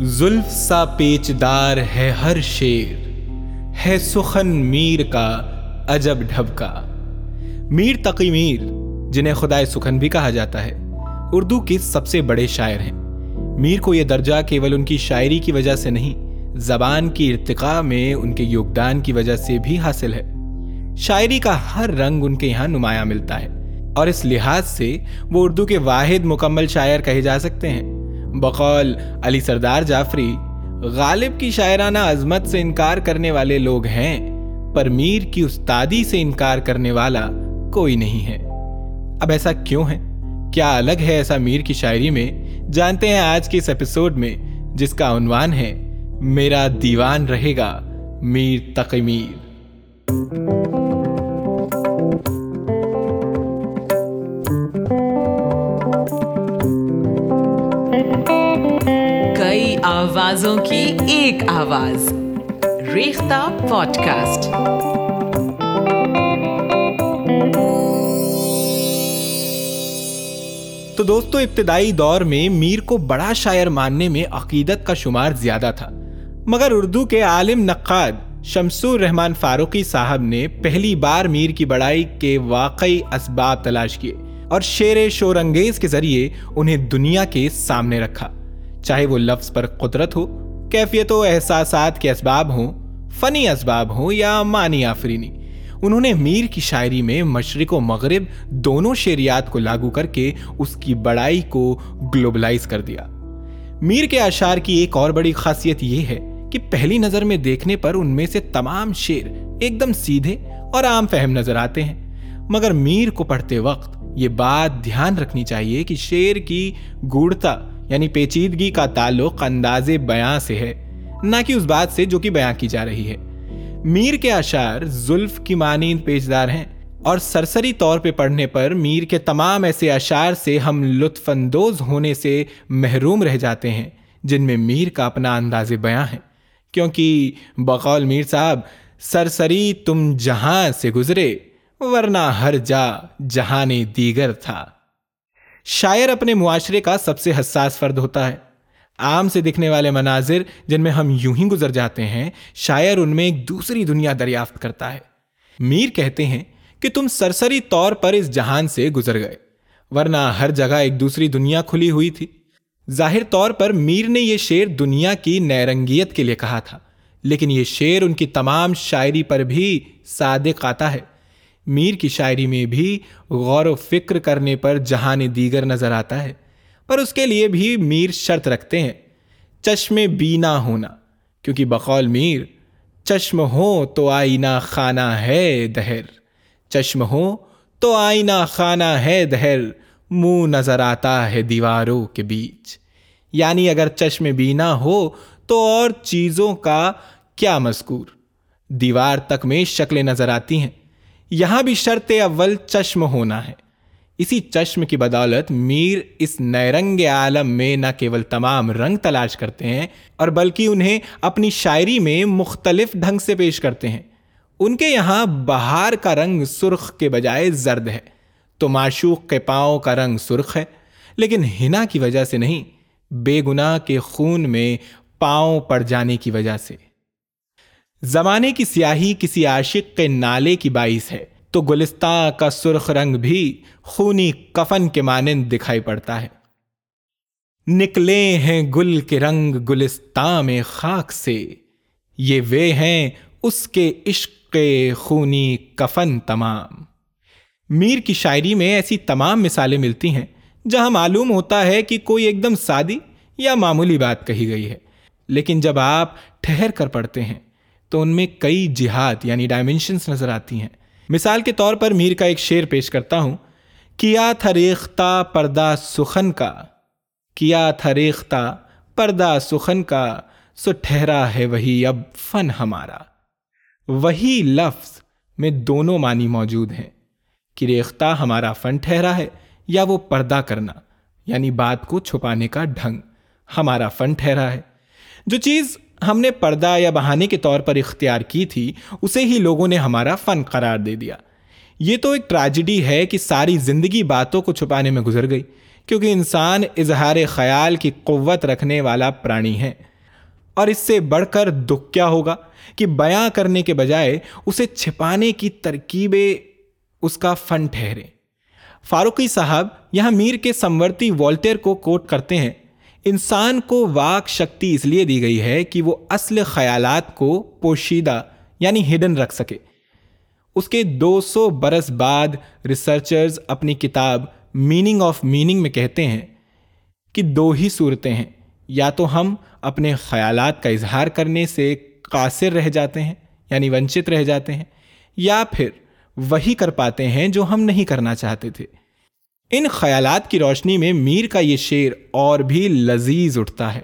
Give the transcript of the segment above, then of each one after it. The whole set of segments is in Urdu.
زلف سا پیچدار ہے ہر شیر، ہے سخن میر کا عجب ڈھب کا میر تقی میر، جنہیں خدائے سخن بھی کہا جاتا ہے۔ اردو کے سب سے بڑے شاعر ہیں۔ میر کو یہ درجہ کیول ان کی شاعری کی وجہ سے نہیں، زبان کی ارتقاء میں ان کے یوگدان کی وجہ سے بھی حاصل ہے۔ شاعری کا ہر رنگ ان کے یہاں نمایاں ملتا ہے، اور اس لحاظ سے وہ اردو کے واحد مکمل شاعر کہے جا سکتے ہیں۔ بقول علی سردار جعفری غالب کی شاعرانہ عظمت سے انکار کرنے والے لوگ ہیں، پر میر کی استادی سے انکار کرنے والا کوئی نہیں ہے۔ اب ایسا کیوں ہے؟ کیا الگ ہے ایسا میر کی شاعری میں؟ جانتے ہیں آج کے اس ایپیسوڈ میں، جس کا عنوان ہے، میرا دیوان رہے گا میر تقی میر۔ تقمیر آوازوں کی ایک آواز۔ ریختہ پوڈ کاسٹ تو دوستو، ابتدائی دور میں میر کو بڑا شاعر ماننے میں عقیدت کا شمار زیادہ تھا۔ مگر اردو کے عالم نقاد شمسور رحمان فاروقی صاحب نے پہلی بار میر کی بڑائی کے واقعی اسباب تلاش کیے۔ اور شیر شور انگیز کے ذریعے انہیں دنیا کے سامنے رکھا۔ چاہے وہ لفظ پر قدرت ہو، کیفیت و احساسات کے اسباب ہوں، فنی اسباب ہوں یا معنی آفرینی، انہوں نے میر کی شاعری میں مشرق و مغرب دونوں شعریات کو لاگو کر کے اس کی بڑائی کو گلوبلائز کر دیا۔ میر کے اشعار کی ایک اور بڑی خاصیت یہ ہے کہ پہلی نظر میں دیکھنے پر ان میں سے تمام شعر ایک دم سیدھے اور عام فہم نظر آتے ہیں۔ مگر میر کو پڑھتے وقت یہ بات دھیان رکھنی چاہیے کہ شعر کی گوڑتا یعنی پیچیدگی کا تعلق انداز بیاں سے ہے، نہ کہ اس بات سے جو کہ بیاں کی جا رہی ہے۔ میر کے اشعار زلف کی مانند پیچدار ہیں اور سرسری طور پہ پڑھنے پر میر کے تمام ایسے اشعار سے ہم لطف اندوز ہونے سے محروم رہ جاتے ہیں، جن میں میر کا اپنا انداز بیاں ہے۔ کیونکہ بقول میر صاحب، سرسری تم جہاں سے گزرے۔ ورنہ ہر جا جہان دیگر تھا۔ شاعر اپنے معاشرے کا سب سے حساس فرد ہوتا ہے۔ عام سے دکھنے والے مناظر جن میں ہم یوں ہی گزر جاتے ہیں، شاعر ان میں ایک دوسری دنیا دریافت کرتا ہے۔ میر کہتے ہیں کہ تم سرسری طور پر اس جہان سے گزر گئے، ورنہ ہر جگہ ایک دوسری دنیا کھلی ہوئی تھی۔ ظاہر طور پر میر نے یہ شعر دنیا کی نیرنگیت کے لیے کہا تھا، لیکن یہ شعر ان کی تمام شاعری پر بھی صادق آتا ہے۔ میر کی شاعری میں بھی غور و فکر کرنے پر جہان دیگر نظر آتا ہے، پر اس کے لیے بھی میر شرط رکھتے ہیں چشم بینا ہونا، کیونکہ بقول میر، چشم ہو تو آئینہ خانہ ہے دہر، چشم ہو تو آئینہ خانہ ہے دہر، منہ نظر آتا ہے دیواروں کے بیچ۔ یعنی اگر چشم بینا ہو تو اور چیزوں کا کیا مذکور؟ دیوار تک میں شکلیں نظر آتی ہیں۔ یہاں بھی شرط اول چشم ہونا ہے۔ اسی چشم کی بدولت میر اس نیرنگ عالم میں نہ کیول تمام رنگ تلاش کرتے ہیں اور بلکہ انہیں اپنی شاعری میں مختلف ڈھنگ سے پیش کرتے ہیں۔ ان کے یہاں بہار کا رنگ سرخ کے بجائے زرد ہے۔ تو معشوق کے پاؤں کا رنگ سرخ ہے۔ لیکن ہنا کی وجہ سے نہیں، بے گناہ کے خون میں پاؤں پڑ جانے کی وجہ سے۔ زمانے کی سیاہی کسی عاشق کے نالے کی باعث ہے، تو گلستان کا سرخ رنگ بھی خونی کفن کے مانند دکھائی پڑتا ہے۔ نکلے ہیں گل کے رنگ گلستان میں خاک سے، یہ وہ ہیں اس کے عشق خونی کفن تمام۔ میر کی شاعری میں ایسی تمام مثالیں ملتی ہیں، جہاں معلوم ہوتا ہے کہ کوئی ایک دم سادی یا معمولی بات کہی گئی ہے۔ لیکن جب آپ ٹھہر کر پڑھتے ہیں تو ان میں کئی جہاد یعنی ڈائمنشنس نظر آتی ہیں۔ مثال کے طور پر میر کا ایک شعر پیش کرتا ہوں۔ کیا تھا ریختہ پردہ سخن کا؟ کیا تھا ریختہ پردہ سخن کا؟ سو ٹھہرا ہے وہی اب فن ہمارا۔ وہی لفظ میں دونوں معنی موجود ہیں۔ کہ ریختہ ہمارا فن ٹھہرا ہے یا وہ پردہ کرنا یعنی بات کو چھپانے کا ڈھنگ۔ ہمارا فن ٹھہرا ہے۔ جو چیز ہم نے پردہ یا بہانے کے طور پر اختیار کی تھی، اسے ہی لوگوں نے ہمارا فن قرار دے دیا۔ یہ تو ایک ٹریجڈی ہے کہ ساری زندگی باتوں کو چھپانے میں گزر گئی، کیونکہ انسان اظہار خیال کی قوت رکھنے والا پرانی ہے۔ اور اس سے بڑھ کر دکھ کیا ہوگا کہ بیاں کرنے کے بجائے اسے چھپانے کی ترکیبیں اس کا فن ٹھہرے۔ فاروقی صاحب یہاں میر کے سمورتی والٹیر کو کوٹ کرتے ہیں۔ انسان کو واک شکتی اس لیے دی گئی ہے کہ وہ اصل خیالات کو پوشیدہ یعنی ہڈن رکھ سکے۔ اس کے دو سو برس بعد ریسرچرز اپنی کتاب میننگ آف میننگ میں کہتے ہیں کہ دو ہی صورتیں ہیں۔ یا تو ہم اپنے خیالات کا اظہار کرنے سے قاصر رہ جاتے ہیں یعنی ونچت رہ جاتے ہیں، یا پھر وہی کر پاتے ہیں جو ہم نہیں کرنا چاہتے تھے۔ ان خیالات کی روشنی میں میر کا یہ شعر اور بھی لذیذ اٹھتا ہے۔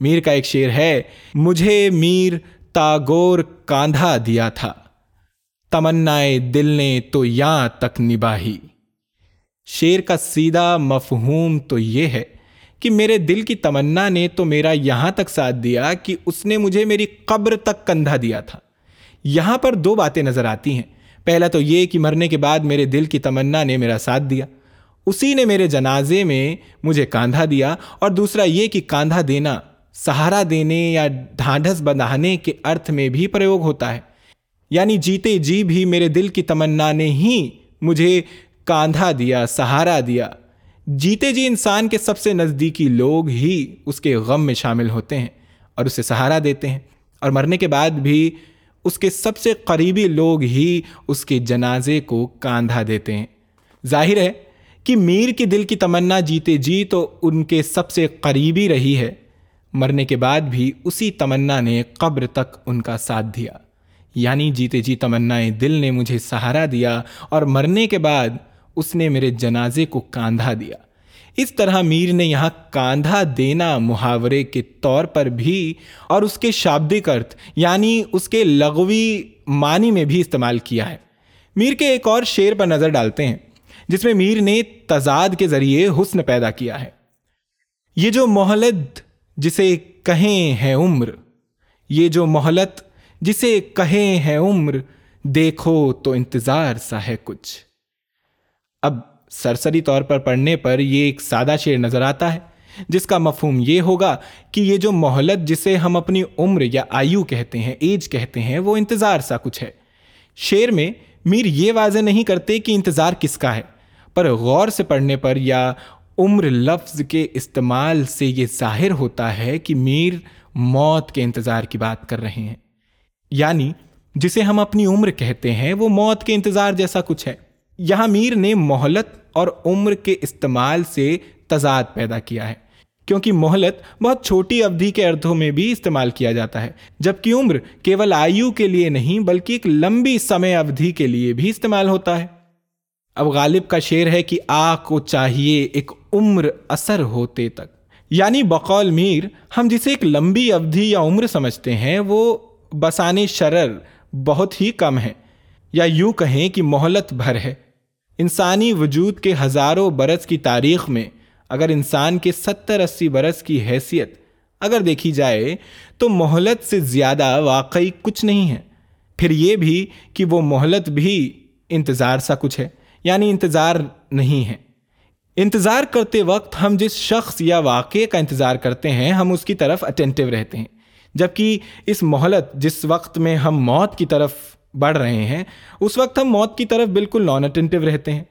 میر کا ایک شعر ہے، مجھے میر تاگور کاندھا دیا تھا۔ تمنائے دل نے تو یہاں تک نباہی شعر کا سیدھا مفہوم تو یہ ہے کہ میرے دل کی تمنا نے تو میرا یہاں تک ساتھ دیا کہ اس نے مجھے میری قبر تک کندھا دیا تھا۔ یہاں پر دو باتیں نظر آتی ہیں۔ پہلا تو یہ کہ مرنے کے بعد میرے دل کی تمنا نے میرا ساتھ دیا۔ اسی نے میرے جنازے میں مجھے کاندھا دیا اور دوسرا یہ کہ کاندھا دینا سہارا دینے یا ڈھانڈس بندھانے کے ارتھ میں بھی پریوگ ہوتا ہے۔ یعنی جیتے جی بھی میرے دل کی تمنا نے ہی مجھے کاندھا دیا، سہارا دیا۔ جیتے جی انسان کے سب سے نزدیکی لوگ ہی اس کے غم میں شامل ہوتے ہیں اور اسے سہارا دیتے ہیں۔ اور مرنے کے بعد بھی اس کے سب سے قریبی لوگ ہی اس کے جنازے کو کاندھا دیتے ہیں۔ ظاہر ہے کہ میر کی دل کی تمنا جیتے جی تو ان کے سب سے قریبی رہی ہے۔ مرنے کے بعد بھی اسی تمنا نے قبر تک ان کا ساتھ دیا۔ یعنی جیتے جی تمنائیں دل نے مجھے سہارا دیا اور مرنے کے بعد اس نے میرے جنازے کو کاندھا دیا۔ اس طرح میر نے یہاں کاندھا دینا محاورے کے طور پر بھی اور اس کے شابدک ارتھ یعنی اس کے لغوی معنی میں بھی استعمال کیا ہے۔ میر کے ایک اور شعر پر نظر ڈالتے ہیں۔ جس میں میر نے تضاد کے ذریعے حسن پیدا کیا ہے۔ یہ جو مہلت جسے کہیں ہے عمر، یہ جو مہلت جسے کہیں ہے عمر، دیکھو تو انتظار سا ہے کچھ۔ اب سرسری طور پر پڑھنے پر یہ ایک سادہ شعر نظر آتا ہے، جس کا مفہوم یہ ہوگا کہ یہ جو مہلت جسے ہم اپنی عمر یا آیو کہتے ہیں، ایج کہتے ہیں، وہ انتظار سا کچھ ہے۔ شعر میں میر یہ واضح نہیں کرتے کہ انتظار کس کا ہے۔ پر غور سے پڑھنے پر یا عمر لفظ کے استعمال سے یہ ظاہر ہوتا ہے کہ میر موت کے انتظار کی بات کر رہے ہیں۔ یعنی جسے ہم اپنی عمر کہتے ہیں، وہ موت کے انتظار جیسا کچھ ہے۔ یہاں میر نے مہلت اور عمر کے استعمال سے تضاد پیدا کیا ہے۔ کیونکہ مہلت بہت چھوٹی اودھی کے ارتھوں میں بھی استعمال کیا جاتا ہے، جبکہ عمر کیول آیو کے لیے نہیں، بلکہ ایک لمبی سمے اودھی کے لیے بھی استعمال ہوتا ہے۔ اب غالب کا شعر ہے کہ آ کو چاہیے ایک عمر اثر ہوتے تک۔ یعنی بقول میر، ہم جسے ایک لمبی اودھی یا عمر سمجھتے ہیں، وہ بسان شرر بہت ہی کم ہے۔ یا یوں کہیں کہ مہلت بھر ہے۔ انسانی وجود کے ہزاروں برس کی تاریخ میں اگر انسان کے ستر اسی برس کی حیثیت اگر دیکھی جائے، تو مہلت سے زیادہ واقعی کچھ نہیں ہے۔ پھر یہ بھی کہ وہ مہلت بھی انتظار سا کچھ ہے۔ یعنی انتظار نہیں ہے۔ انتظار کرتے وقت ہم جس شخص یا واقعے کا انتظار کرتے ہیں، ہم اس کی طرف اٹینٹیو رہتے ہیں۔ جبکہ اس مہلت جس وقت میں ہم موت کی طرف بڑھ رہے ہیں، اس وقت ہم موت کی طرف بالکل نان اٹینٹیو رہتے ہیں۔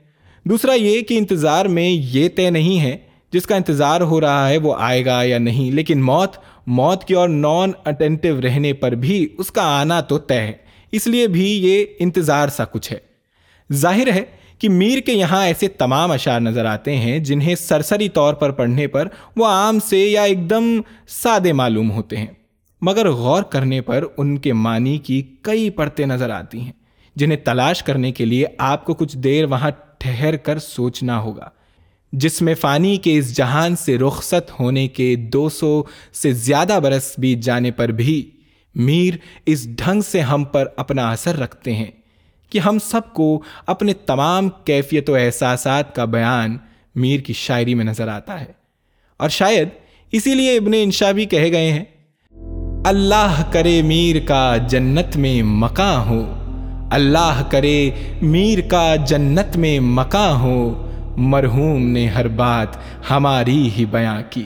دوسرا یہ کہ انتظار میں یہ طے نہیں ہے جس کا انتظار ہو رہا ہے وہ آئے گا یا نہیں، لیکن موت موت کی اور نان اٹینٹیو رہنے پر بھی اس کا آنا تو طے ہے۔ اس لیے بھی یہ انتظار سا کچھ ہے۔ ظاہر ہے کہ میر کے یہاں ایسے تمام اشعار نظر آتے ہیں جنہیں سرسری طور پر پڑھنے پر وہ عام سے یا ایک دم سادے معلوم ہوتے ہیں، مگر غور کرنے پر ان کے معنی کی کئی پرتیں نظر آتی ہیں، جنہیں تلاش کرنے کے لیے آپ کو کچھ دیر وہاں ٹھہر کر سوچنا ہوگا۔ جس میں فانی کے اس جہان سے رخصت ہونے کے دو سو سے زیادہ برس بیت جانے پر بھی میر اس ڈھنگ سے ہم پر اپنا اثر رکھتے ہیں۔ کہ ہم سب کو اپنے تمام کیفیت و احساسات کا بیان میر کی شاعری میں نظر آتا ہے۔ اور شاید اسی لیے ابن انشا بھی کہے گئے ہیں، اللہ کرے میر کا جنت میں مکاں ہو، اللہ کرے میر کا جنت میں مکاں ہو، مرحوم نے ہر بات ہماری ہی بیاں کی۔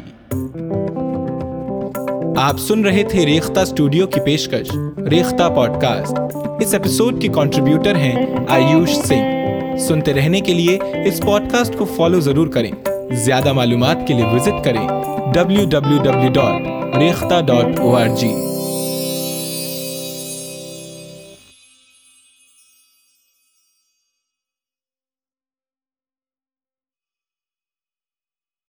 آپ سن رہے تھے ریختہ اسٹوڈیو کی پیشکش، ریختہ پوڈ کاسٹ اس ایپیسوڈ کی کانٹریبیوٹر ہیں آیوش سنگھ۔ سنتے رہنے کے لیے اس پوڈ کاسٹ کو فالو ضرور کریں۔ زیادہ معلومات کے لیے وزٹ کریں۔ W W W dot Rekhta dot O R G